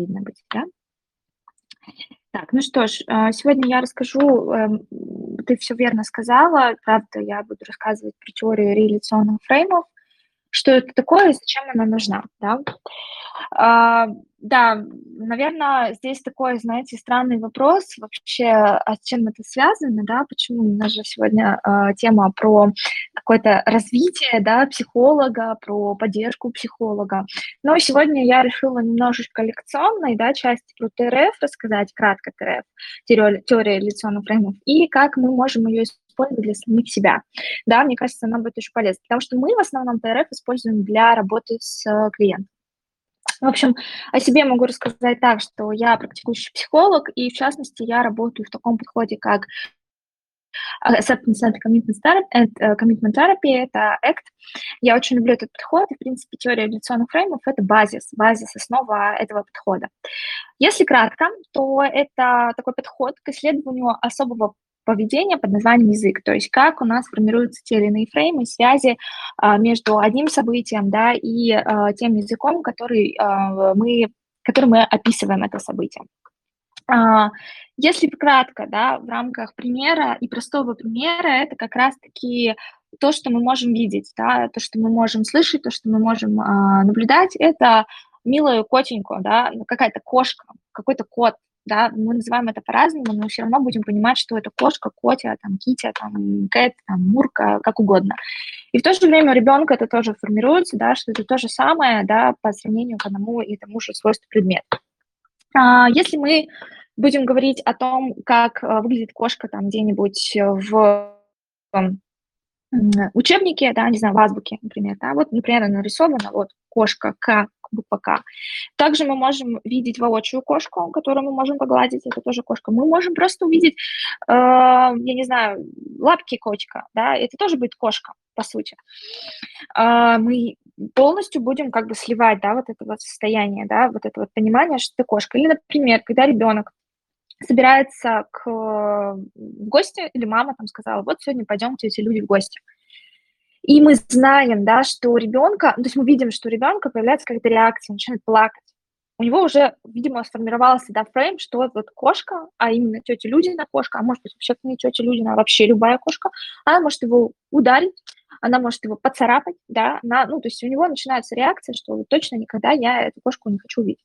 видно быть, да? Так, ну что ж, э, сегодня я расскажу, эм, ты все верно сказала, правда, я буду рассказывать про теорию реляционных фреймов, что это такое и зачем она нужна, да. А, да, наверное, здесь такой, знаете, странный вопрос вообще, а с чем это связано, да, почему у нас же сегодня э, тема про какое-то развитие, да, психолога, про поддержку психолога. Но сегодня я решила немножечко лекционной, да, части про ТРФ рассказать, кратко ТРФ, теория, теория реляционных фреймов, и как мы можем ее использовать для самих себя. Да, мне кажется, она будет очень полезна, потому что мы в основном ТРФ используем для работы с клиентом. В общем, о себе могу рассказать так, что я практикующий психолог, и в частности я работаю в таком подходе, как Acceptance and uh, commitment therapy это ACT. Я очень люблю этот подход, и, в принципе, теория эволюционных фреймов – это базис, базис, основа этого подхода. Если кратко, то это такой подход к исследованию особого поведения под названием язык, то есть как у нас формируются те или иные фреймы, связи а, между одним событием да, и а, тем языком, который, а, мы, который мы описываем это событие. Если кратко, да, в рамках примера и простого примера, это как раз-таки то, что мы можем видеть, да, то, что мы можем слышать, то, что мы можем наблюдать, это милую котеньку, да, какая-то кошка, какой-то кот, да, мы называем это по-разному, но все равно будем понимать, что это кошка, котя, там, китя, там, кэт, там, мурка, как угодно. И в то же время у ребенка это тоже формируется, да, что это то же самое, да, по сравнению к одному и тому же свойству предмета. А, если мы будем говорить о том, как а, выглядит кошка там где-нибудь в учебнике, да, не знаю, в азбуке, например, да, вот, например, нарисована вот кошка К, буква К. Также мы можем видеть воочию кошку, которую мы можем погладить, это тоже кошка. Мы можем просто увидеть, э, я не знаю, лапки котика, да, это тоже будет кошка, по сути. Э, мы полностью будем как бы сливать, да, вот это вот состояние, да, вот это вот понимание, что это кошка. Или, например, когда ребенок собирается к, в гости, или мама там сказала, вот сегодня пойдемте эти люди в гости. И мы знаем, да, что у ребенка, ну, то есть мы видим, что у ребенка появляется какая-то реакция, начинает плакать. У него уже, видимо, сформировался, да, фрейм, что вот кошка, а именно тетя Людина кошка, а может быть вообще не тетя Людина, а вообще любая кошка, она может его ударить, она может его поцарапать, да, она, ну, то есть у него начинается реакция, что точно никогда я эту кошку не хочу видеть.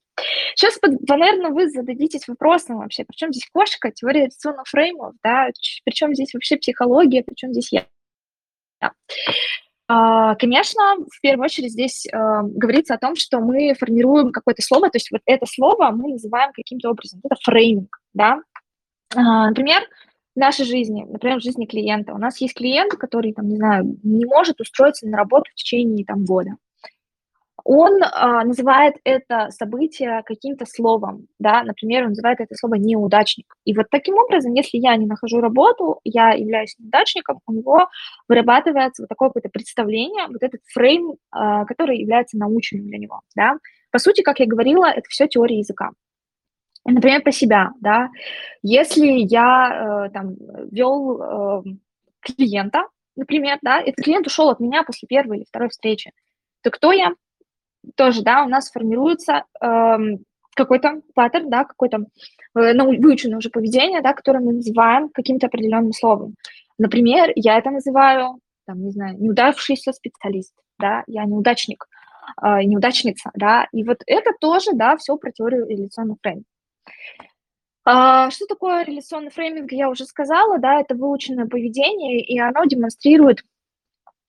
Сейчас, наверное, вы зададитесь вопросом вообще, причем здесь кошка, теория реакционных фреймов, да, причем здесь вообще психология, причем здесь я. Да. А, конечно, в первую очередь здесь э, говорится о том, что мы формируем какое-то слово, то есть вот это слово мы называем каким-то образом, это фрейминг, да. А, например, в нашей жизни, например, в жизни клиента. У нас есть клиент, который, там, не знаю, не может устроиться на работу в течение там, года он а, называет это событие каким-то словом, да, например, он называет это слово неудачник. И вот таким образом, если я не нахожу работу, я являюсь неудачником, у него вырабатывается вот такое какое-то представление, вот этот фрейм, а, который является научным для него, да. По сути, как я говорила, это все теория языка. Например, про себя, да. Если я э, там вел э, клиента, например, да, этот клиент ушел от меня после первой или второй встречи, то кто я? Тоже, да, у нас формируется э, какой-то паттерн, да, какое-то э, выученное уже поведение, да, которое мы называем каким-то определенным словом. Например, я это называю, там, не знаю, неудавшийся специалист, да, я неудачник, э, неудачница, да, и вот это тоже, да, все про теорию реляционных фрейминга. Что такое реляционный фрейминг, я уже сказала, да, это выученное поведение, и оно демонстрирует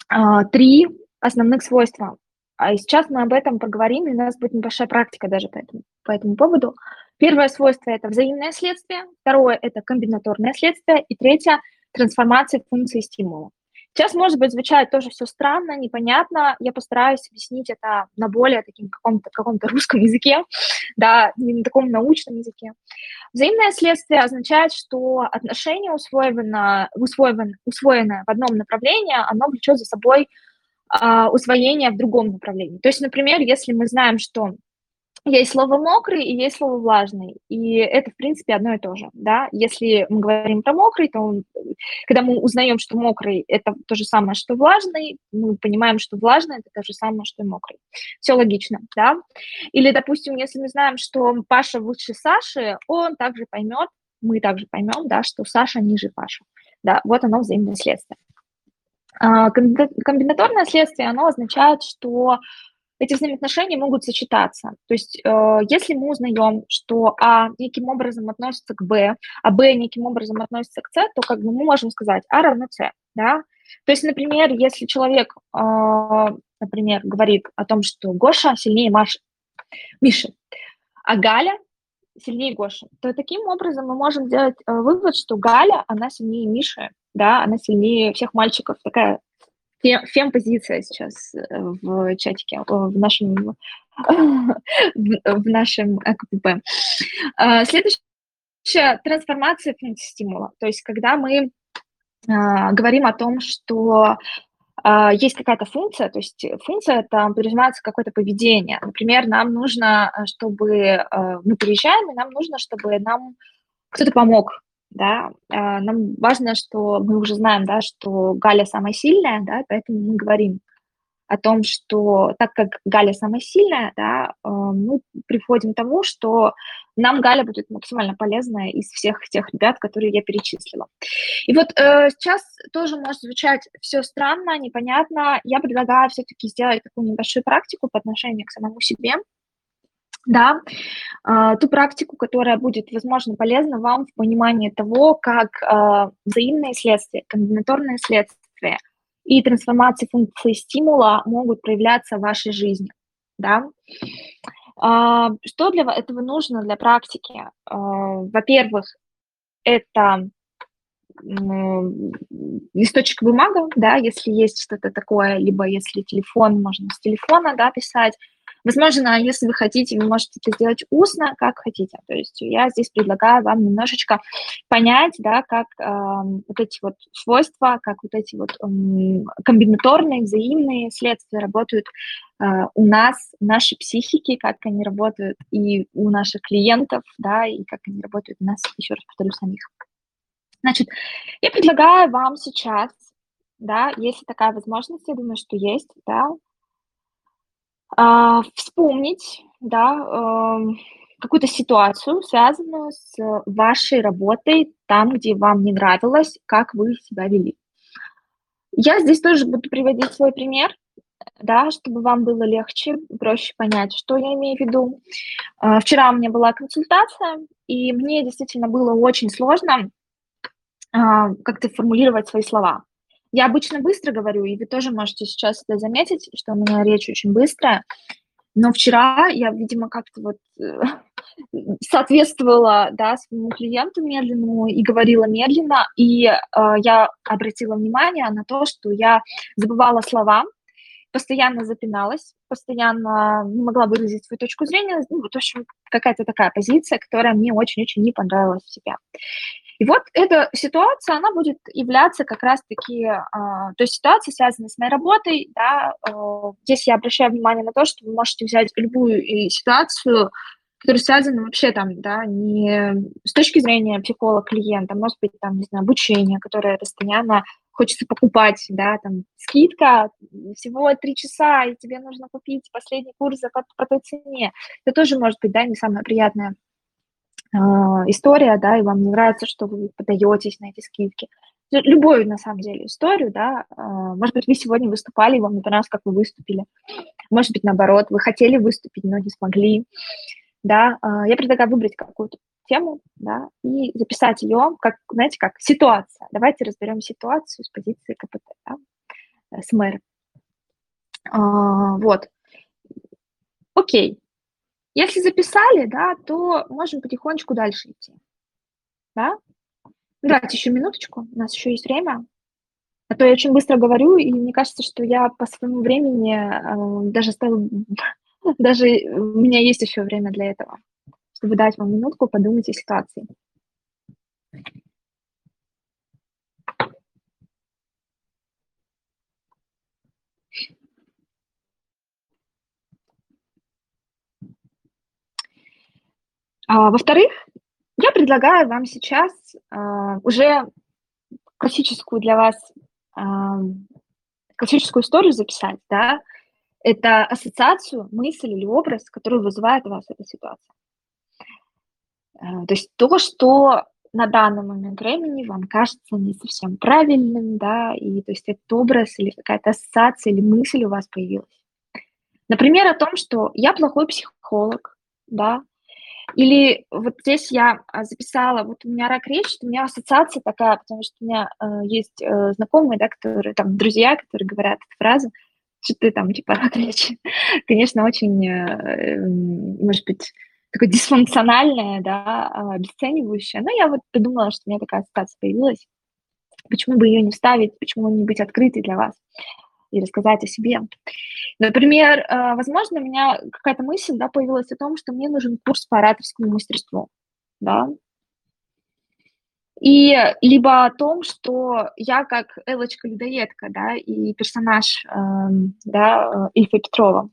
а, три основных свойства. А сейчас мы об этом поговорим, и у нас будет небольшая практика даже по этому, по этому поводу. Первое свойство – это взаимное следствие, второе – это комбинаторное следствие, и третье – трансформация функции стимула. Сейчас, может быть, звучит тоже все странно, непонятно. Я постараюсь объяснить это на более таким каком-то каком русском языке, да, не на таком научном языке. Взаимное следствие означает, что отношение, усвоено, усвоено, усвоенное в одном направлении, оно влечет за собой а, усвоения в другом направлении. То есть, например, если мы знаем, что есть слово "мокрый" и есть слово "влажный". И это, в принципе, одно и то же, да. Если мы говорим про мокрый, то когда мы узнаем, что мокрый- это то же самое, что влажный, мы понимаем, что влажный- это то же самое, что и мокрый. Все логично, да. Или, допустим, если мы знаем, что Паша выше Саши, он также поймет, мы также поймем, да, что Саша ниже Паши. Да, вот оно взаимное следствие. А, комбинаторное следствие, оно означает, что эти взаимоотношения могут сочетаться. То есть э, если мы узнаем, что А неким образом относится к Б, а Б неким образом относится к С, то как бы мы можем сказать А равно С. Да? То есть, например, если человек, э, например, говорит о том, что Гоша сильнее Маши, Миши, а Галя сильнее Гоши, то таким образом мы можем сделать э, вывод, что Галя, она сильнее Миши, да, она сильнее всех мальчиков, такая фем-позиция сейчас э, в чатике, в нашем, в нашем КПП. А, следующая трансформация функции стимула. То есть когда мы а, говорим о том, что а, есть какая-то функция, то есть функция это подразумевается какое-то поведение. Например, нам нужно, чтобы мы приезжаем, и нам нужно, чтобы нам кто-то помог да, а, нам важно, что мы уже знаем, да, что Галя самая сильная, да, поэтому мы говорим о том, что так как Галя самая сильная, да, а, мы приходим к тому, что нам Галя будет максимально полезная из всех тех ребят, которые я перечислила. И вот э, сейчас тоже может звучать все странно, непонятно. Я предлагаю все-таки сделать такую небольшую практику по отношению к самому себе, да, а, ту практику, которая будет, возможно, полезна вам в понимании того, как а, взаимные следствия, комбинаторные следствия и трансформации функции стимула могут проявляться в вашей жизни, да. А, что для этого нужно для практики? Во-первых, это листочек бумага, да, если есть что-то такое, либо если телефон, можно с телефона, да, писать, Возможно, если вы хотите, вы можете это сделать устно, как хотите. То есть я здесь предлагаю вам немножечко понять, да, как э, вот эти вот свойства, как вот эти вот э, комбинаторные, взаимные следствия работают э, у нас, нашей психике, как они работают и у наших клиентов, да, и как они работают у нас, еще раз повторю, самих. Значит, я предлагаю вам сейчас, да, если такая возможность, я думаю, что есть, да, а, вспомнить, да, эм, какую-то ситуацию, связанную с вашей работой, там, где вам не нравилось, как вы себя вели. Я здесь тоже буду приводить свой пример, да, чтобы вам было легче, проще понять, что я имею в виду. А, вчера у меня была консультация, и мне действительно было очень сложно а, как-то формулировать свои слова. Я обычно быстро говорю, и вы тоже можете сейчас это заметить, что у меня речь очень быстрая. Но вчера я, видимо, как-то вот э, соответствовала, да, своему клиенту медленному и говорила медленно, и э, я обратила внимание на то, что я забывала слова, постоянно запиналась, постоянно не могла выразить свою точку зрения, ну, в общем, какая-то такая позиция, которая мне очень-очень не понравилась в себя. И вот эта ситуация, она будет являться как раз-таки, э, то есть ситуация связана с моей работой, да, э, здесь я обращаю внимание на то, что вы можете взять любую ситуацию, которая связана вообще там, да, не с точки зрения психолога-клиента, может быть, там, не знаю, обучение, которое постоянно хочется покупать, да, там, скидка, всего три часа, и тебе нужно купить последний курс по, по той цене. Это тоже может быть, да, не самое приятное а, история, да, и вам не нравится, что вы подаетесь на эти скидки. Любую, на самом деле, историю, да, а, может быть, вы сегодня выступали, и вам не понравилось, как вы выступили. Может быть, наоборот, вы хотели выступить, но не смогли, да. А, я предлагаю выбрать какую-то тему, да, и записать ее, как, знаете, как ситуация. Давайте разберем ситуацию с позиции КПТ, да, э, с мэром. Вот. Окей, если записали, да, то можем потихонечку дальше идти. Да? Давайте еще минуточку, у нас еще есть время. А то я очень быстро говорю, и мне кажется, что я по своему времени э, даже стала, даже у меня есть еще время для этого, чтобы дать вам минутку подумать о ситуации. Во-вторых, я предлагаю вам сейчас а, уже классическую для вас а, классическую историю записать, да, это ассоциацию, мысль или образ, который вызывает у вас эта ситуация. А, то есть то, что на данный момент времени вам кажется не совсем правильным, да, и то есть этот образ или какая-то ассоциация или мысль у вас появилась. Например, о том, что я плохой психолог, да, или вот здесь я а, записала, вот у меня рак речи, у меня ассоциация такая, потому что у меня э, есть э, знакомые, да, которые, там, друзья, которые говорят эту фразу, что ты там, типа, рак речи. Конечно, очень, э, может быть, такое дисфункциональное, да, а, обесценивающее. Но я вот подумала, что у меня такая ассоциация появилась. Почему бы ее не вставить, почему не быть открытой для вас и рассказать о себе. Например, э, возможно, у меня какая-то мысль да, появилась о том, что мне нужен курс по ораторскому мастерству. Да? И либо о том, что я как Элочка-людоедка, да, и персонаж, э, да, Ильфа Петрова.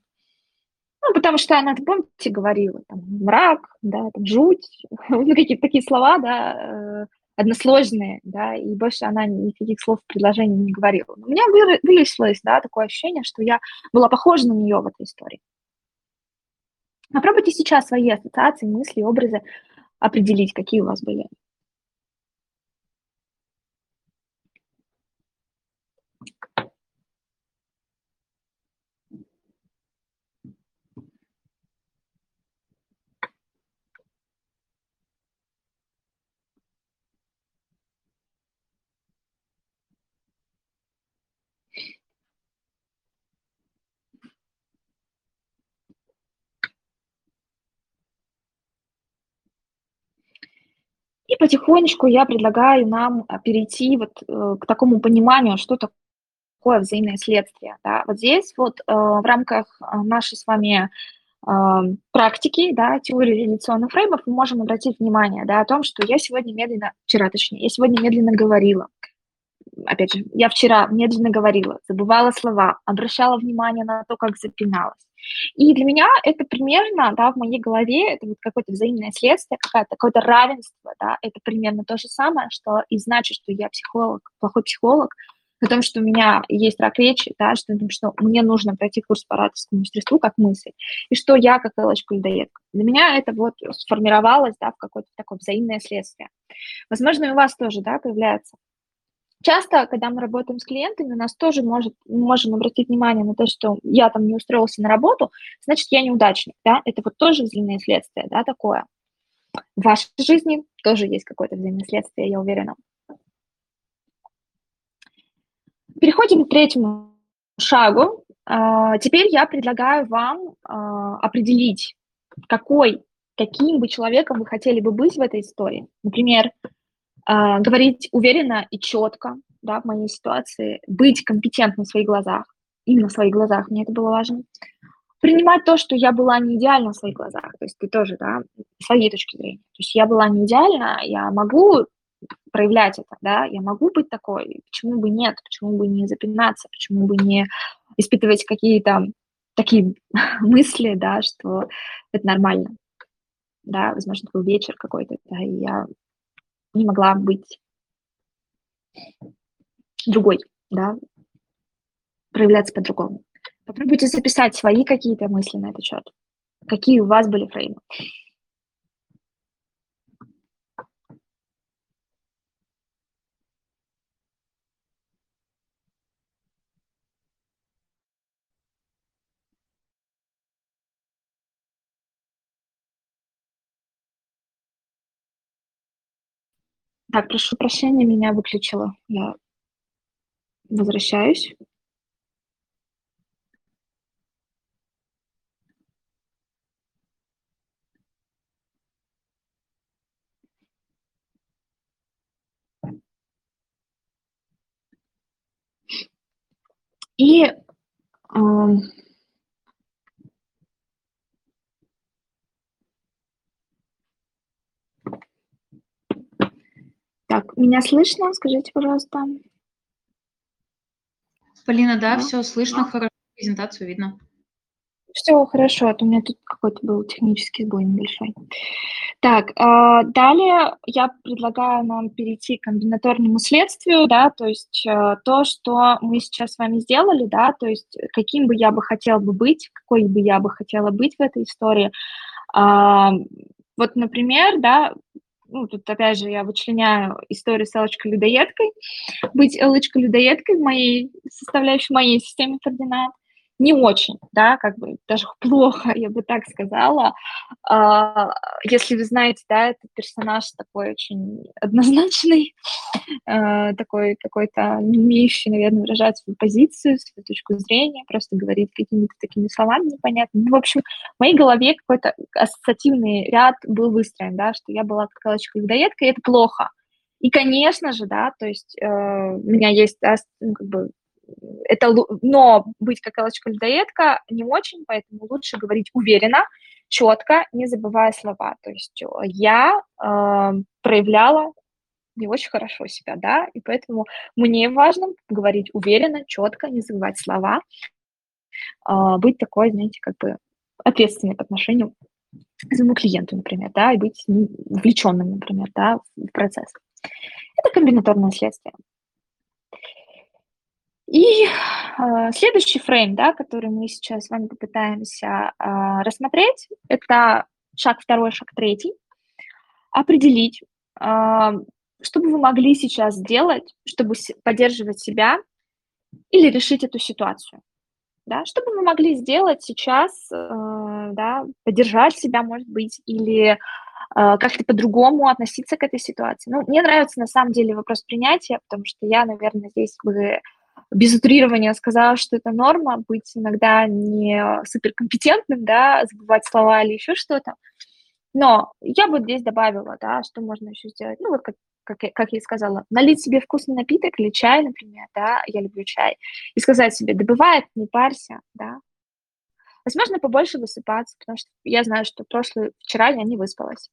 Ну, потому что она, помните, говорила, там, мрак, да, там, жуть, ну, какие-то такие слова, да, э, односложные, да, и больше она никаких слов в предложении не говорила. у меня вылезлось, да, такое ощущение, что я была похожа на нее в этой истории. Попробуйте сейчас свои ассоциации, мысли, образы определить, какие у вас были. И потихонечку я предлагаю нам а, перейти вот э, к такому пониманию, что такое взаимное следствие. Да. Вот здесь вот э, в рамках нашей с вами э, практики, да, теории реляционных фреймов мы можем обратить внимание да, о том, что я сегодня медленно, вчера точнее, я сегодня медленно говорила, опять же, я вчера медленно говорила, забывала слова, обращала внимание на то, как запиналась. И для меня это примерно, да, в моей голове, это вот какое-то взаимное следствие, какое-то какое-то равенство, да, это примерно то же самое, что и значит, что я психолог, плохой психолог, о том, что у меня есть рак речи, да, что, что мне нужно пройти курс по ораторскому мастерству как мысль, и что я как Элочка-людоедка. Для меня это вот сформировалось, да, в какое-то такое взаимное следствие. Возможно, и у вас тоже, да, появляется Часто, когда мы работаем с клиентами, у нас тоже может, мы можем обратить внимание на то, что я там не устроился на работу, значит, я неудачник, да, это вот тоже взаимное следствие, да, такое. В вашей жизни тоже есть какое-то взаимное следствие, я уверена. Переходим к третьему шагу. А, теперь я предлагаю вам а, определить, какой, каким бы человеком вы хотели бы быть в этой истории. Например, а, говорить уверенно и четко, да, в моей ситуации, быть компетентным в своих глазах, именно в своих глазах, мне это было важно. Принимать то, что я была не идеальна в своих глазах, то есть ты тоже, да, с своей точки зрения. То есть я была не идеальна, я могу проявлять это, да, я могу быть такой, почему бы нет, почему бы не запинаться, почему бы не испытывать какие-то такие мысли, да, что это нормально, да, возможно, был вечер какой-то, да, и я не могла быть другой, да, проявляться по-другому. Попробуйте записать свои какие-то мысли на этот счет. Какие у вас были фреймы? Так, прошу прощения, меня выключило. Я возвращаюсь. И э, Так, меня слышно? Скажите, пожалуйста. Полина, да, да. все слышно, хорошо, презентацию видно. Все хорошо, а то у меня тут какой-то был технический сбой небольшой. Так, а, далее я предлагаю нам перейти к комбинаторному следствию, да, то есть э, то, что мы сейчас с вами сделали, да, то есть каким бы я бы хотела бы быть, какой бы я бы хотела быть в этой истории. А, вот, например, да, ну, тут опять же я вычленяю историю с Элочкой-людоедкой, быть Элочкой-людоедкой в моей составляющей моей системе координат, не очень, да, как бы даже плохо, я бы так сказала. А, если вы знаете, да, этот персонаж такой очень однозначный, а, такой какой-то не умеющий, наверное, выражать свою позицию, свою точку зрения, просто говорит какими-то такими словами непонятными. Ну, в общем, в моей голове какой-то ассоциативный ряд был выстроен, да, что я была как людоедка, и это плохо. И, конечно же, да, то есть э, у меня есть, да, ну, как бы это, но быть как элочка-людоедка не очень, поэтому лучше говорить уверенно, четко, не забывая слова. То есть э, я э, проявляла не очень хорошо себя, да, и поэтому мне важно говорить уверенно, четко, не забывать слова, э, быть такой, знаете, как бы ответственной по отношению к своему клиенту, например, да, и быть вовлеченным, например, да, в процесс. Это комбинаторное следствие. И э, следующий фрейм, да, который мы сейчас с вами попытаемся э, рассмотреть, это шаг второй, шаг третий. Определить, э, что бы вы могли сейчас сделать, чтобы поддерживать себя или решить эту ситуацию. Да? Что бы вы могли сделать сейчас, э, да, поддержать себя, может быть, или э, как-то по-другому относиться к этой ситуации. Ну, мне нравится на самом деле вопрос принятия, потому что я, наверное, здесь бы без утрирования сказала, что это норма, быть иногда не суперкомпетентным, да, забывать слова или еще что-то. Но я бы здесь добавила, да, что можно еще сделать. Ну, вот как, как, я, как я и сказала, налить себе вкусный напиток или чай, например, да, я люблю чай, и сказать себе, да бывает, не парься, да. Возможно, побольше высыпаться, потому что я знаю, что прошлый, вчера я не выспалась.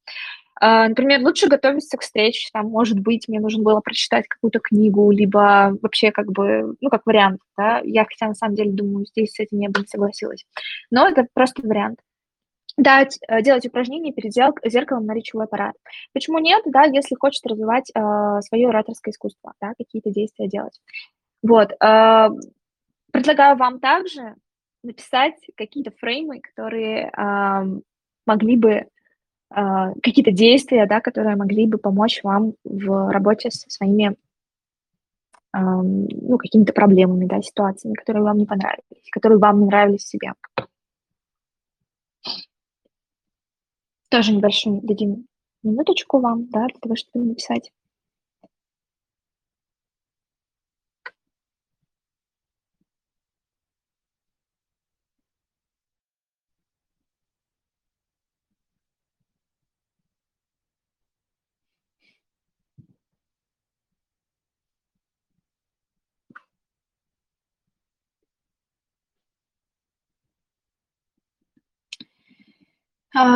А, например, лучше готовиться к встрече, там, может быть, мне нужно было прочитать какую-то книгу, либо вообще как бы, ну, как вариант, да, я хотя на самом деле думаю, здесь с этим я бы не согласилась, но это просто вариант. Дать, э, делать упражнения перед зеркалом на речевой аппарат. Почему нет, да, если хочет развивать э, свое ораторское искусство, да, какие-то действия делать. Вот. Э, предлагаю вам также написать какие-то фреймы, которые э, могли бы а, какие-то действия, да, которые могли бы помочь вам в работе со своими ну, какими-то проблемами, да, ситуациями, которые вам не понравились, которые вам не нравились в себе. Тоже небольшую дадим минуточку вам, да, для того, чтобы написать.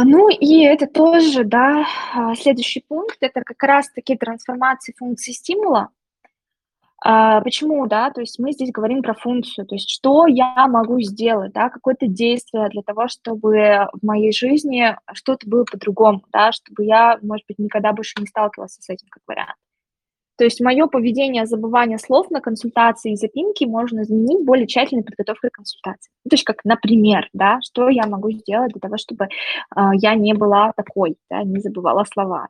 Ну и это тоже, да, а, следующий пункт- это как раз-таки трансформация функции стимула. А, почему, да? То есть мы здесь говорим про функцию, то есть что я могу сделать, да, какое-то действие для того, чтобы в моей жизни что-то было по-другому, да, чтобы я, может быть, никогда больше не сталкивалась с этим как вариант. То есть мое поведение забывания слов на консультации и запинки можно изменить более тщательной подготовкой к консультации. Ну, то есть как, например, да, что я могу сделать для того, чтобы э, я не была такой, да, не забывала слова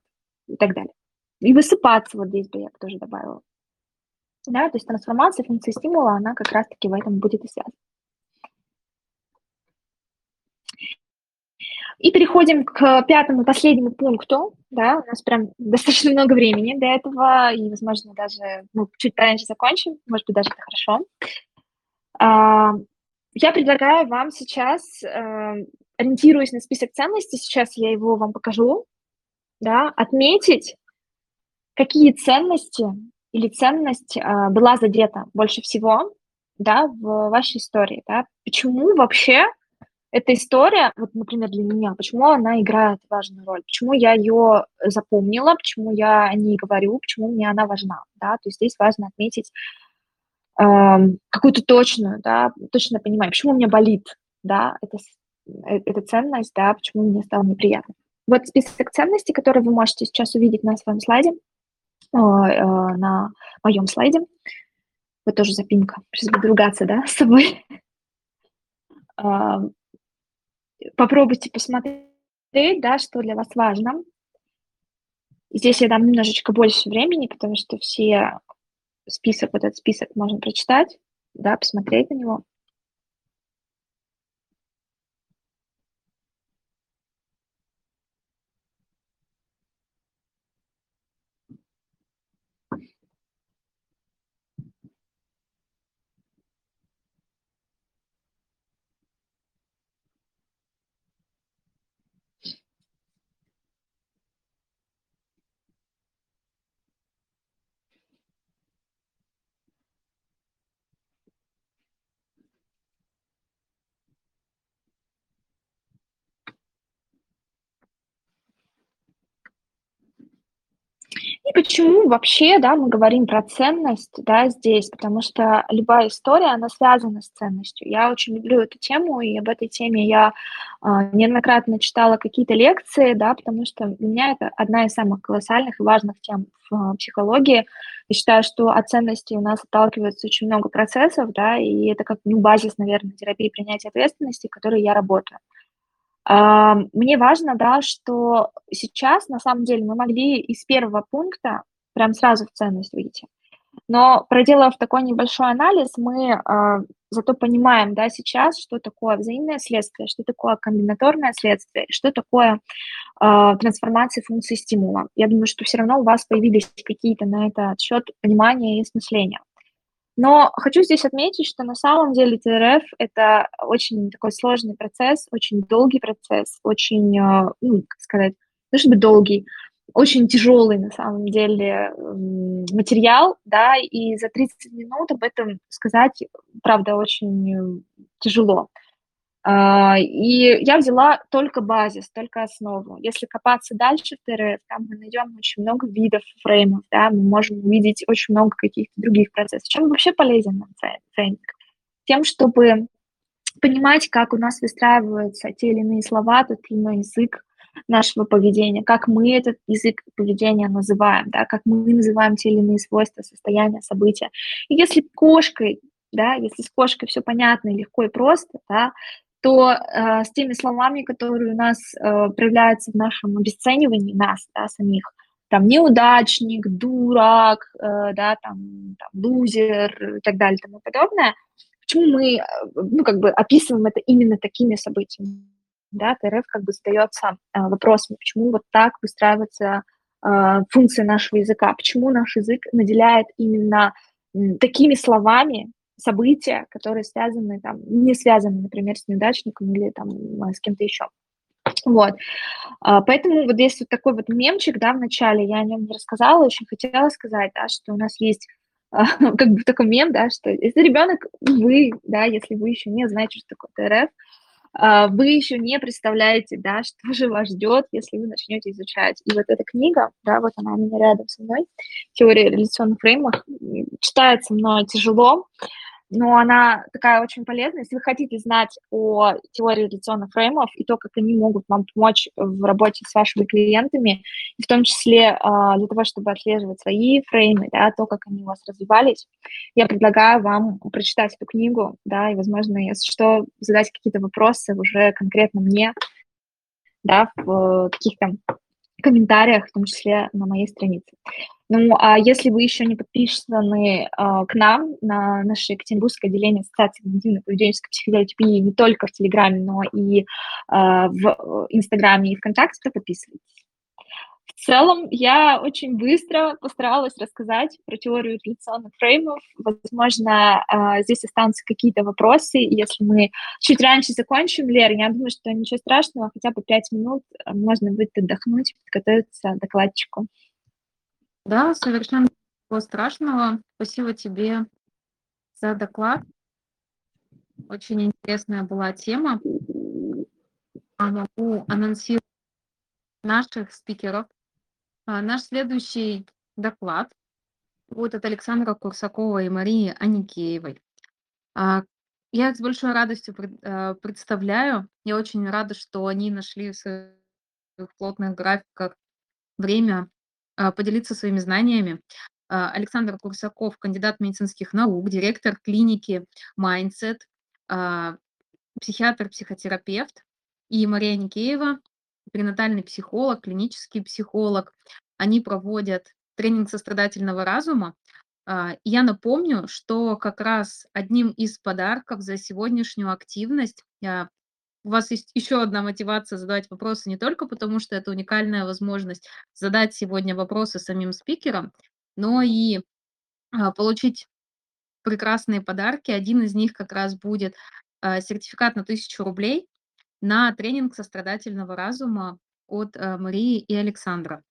и так далее. И высыпаться вот здесь бы я тоже добавила. Да, то есть трансформация функции стимула, она как раз-таки в этом будет и связана. И переходим к пятому, последнему пункту. Да, у нас прям достаточно много времени до этого, и, возможно, даже мы чуть раньше закончим, может быть, даже это хорошо. А, я предлагаю вам сейчас, э, ориентируясь на список ценностей, сейчас я его вам покажу, да, отметить, какие ценности или ценность э, была задета больше всего да, в вашей истории. Да? Почему вообще эта история, вот, например, для меня, почему она играет важную роль, почему я ее запомнила, почему я о ней говорю, почему мне она важна, да, то есть здесь важно отметить э, какую-то точную, да, точное понимание, почему у меня болит, да, это, э, эта ценность, да, почему мне стало неприятно. Вот список ценностей, которые вы можете сейчас увидеть на своем слайде, ой, э, на моем слайде. Вот тоже запинка. Сейчас буду ругаться, да, с собой. Попробуйте посмотреть, да, что для вас важно. Здесь я дам немножечко больше времени, потому что все список, вот этот список можно прочитать, да, посмотреть на него. И почему вообще, да, мы говорим про ценность, да, здесь? Потому что любая история, она связана с ценностью. Я очень люблю эту тему, и об этой теме я, а, неоднократно читала какие-то лекции, да, потому что для меня это одна из самых колоссальных и важных тем в а, психологии. Я считаю, что от ценностей у нас отталкивается очень много процессов, да, и это как, ну, базис, наверное, терапии принятия ответственности, в которой я работаю. А, мне важно, да, что сейчас, на самом деле, мы могли из первого пункта прям сразу в ценность выйти. Но проделав такой небольшой анализ, мы а, зато понимаем, да, сейчас, что такое взаимное следствие, что такое комбинаторное следствие, что такое а, трансформация функции стимула. Я думаю, что все равно у вас появились какие-то на этот счет понимания и осмысления. Но хочу здесь отметить, что на самом деле ТРФ- это очень такой сложный процесс, очень долгий процесс, очень, э, ну, как сказать, то чтобы долгий, очень тяжелый на самом деле материал, да, и за 30 минут об этом сказать, правда, очень тяжело. А, и я взяла только базис, только основу. Если копаться дальше в ТРФ, там мы найдем очень много видов фреймов, да, мы можем увидеть очень много каких-то других процессов. Чем вообще полезен нам тренинг? Тем, чтобы понимать, как у нас выстраиваются те или иные слова, тот или иной язык нашего поведения, как мы этот язык поведения называем, да, как мы называем те или иные свойства, состояния, события. И если кошкой да, если с кошкой все понятно, легко и просто, да, то э, с теми словами, которые у нас э, проявляются в нашем обесценивании нас, да, самих, там, неудачник, дурак, э, да, там, там, лузер и так далее и тому подобное, почему мы, э, ну, как бы описываем это именно такими событиями, да, ТРФ как бы задается э, вопросом, почему вот так выстраивается э, функция нашего языка, почему наш язык наделяет именно такими словами, события, которые связаны, там, не связаны, например, с неудачником или там а, с кем-то еще. Вот. А, поэтому вот здесь вот такой вот мемчик, да, в начале, я о нем не рассказала, очень хотела сказать, да, что у нас есть а, как бы такой мем, да, что если ребенок, вы, да, если вы еще не знаете, что такое ТРФ, вы еще не представляете, да, что же вас ждет, если вы начнете изучать. И вот эта книга, да, вот она у меня рядом со мной, «Теория реляционных фреймов», читается мной тяжело, но она такая очень полезная. Если вы хотите знать о теории реляционных фреймов и то, как они могут вам помочь в работе с вашими клиентами, и в том числе а, для того, чтобы отслеживать свои фреймы, да, то, как они у вас развивались, я предлагаю вам прочитать эту книгу, да, и, возможно, если что, задать какие-то вопросы уже конкретно мне, да, в каких-то комментариях, в том числе на моей странице. Ну, а если вы еще не подписаны а, к нам на наше Екатеринбургское отделение Ассоциации когнитивно-поведенческой психотерапии не только в Телеграме, но и а, в э, Инстаграме и ВКонтакте, то подписывайтесь. В целом, я очень быстро постаралась рассказать про теорию реляционных фреймов. Возможно, а, здесь останутся какие-то вопросы. Если мы чуть раньше закончим, Лер, я думаю, что ничего страшного, хотя бы пять минут э, можно будет отдохнуть, подготовиться к докладчику. Да, совершенно ничего страшного. Спасибо тебе за доклад. Очень интересная была тема. А могу анонсировать наших спикеров. А, наш следующий доклад будет от Александра Курсакова и Марии Аникеевой. А, я их с большой радостью а, представляю. Я очень рада, что они нашли в своем в плотных графиках время, поделиться своими знаниями. Александр Курсаков, кандидат медицинских наук, директор клиники Mindset, а, психиатр, психотерапевт, и Мария Никеева, перинатальный психолог, клинический психолог. Они проводят тренинг сострадательного разума. А, я напомню, что как раз одним из подарков за сегодняшнюю активность а, у вас есть еще одна мотивация задавать вопросы не только потому, что это уникальная возможность задать сегодня вопросы самим спикерам, но и а, получить прекрасные подарки. Один из них как раз будет сертификат на 1000 рублей на тренинг сострадательного разума от Марии и Александра.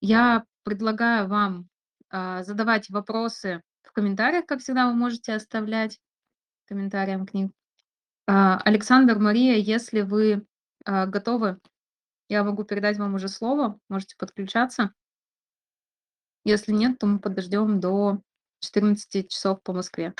Я предлагаю вам а, задавать вопросы в комментариях, как всегда, вы можете оставлять комментариям к ним. А, Александр, Мария, если вы а, готовы, я могу передать вам уже слово, можете подключаться. Если нет, то мы подождем до 14 часов по Москве.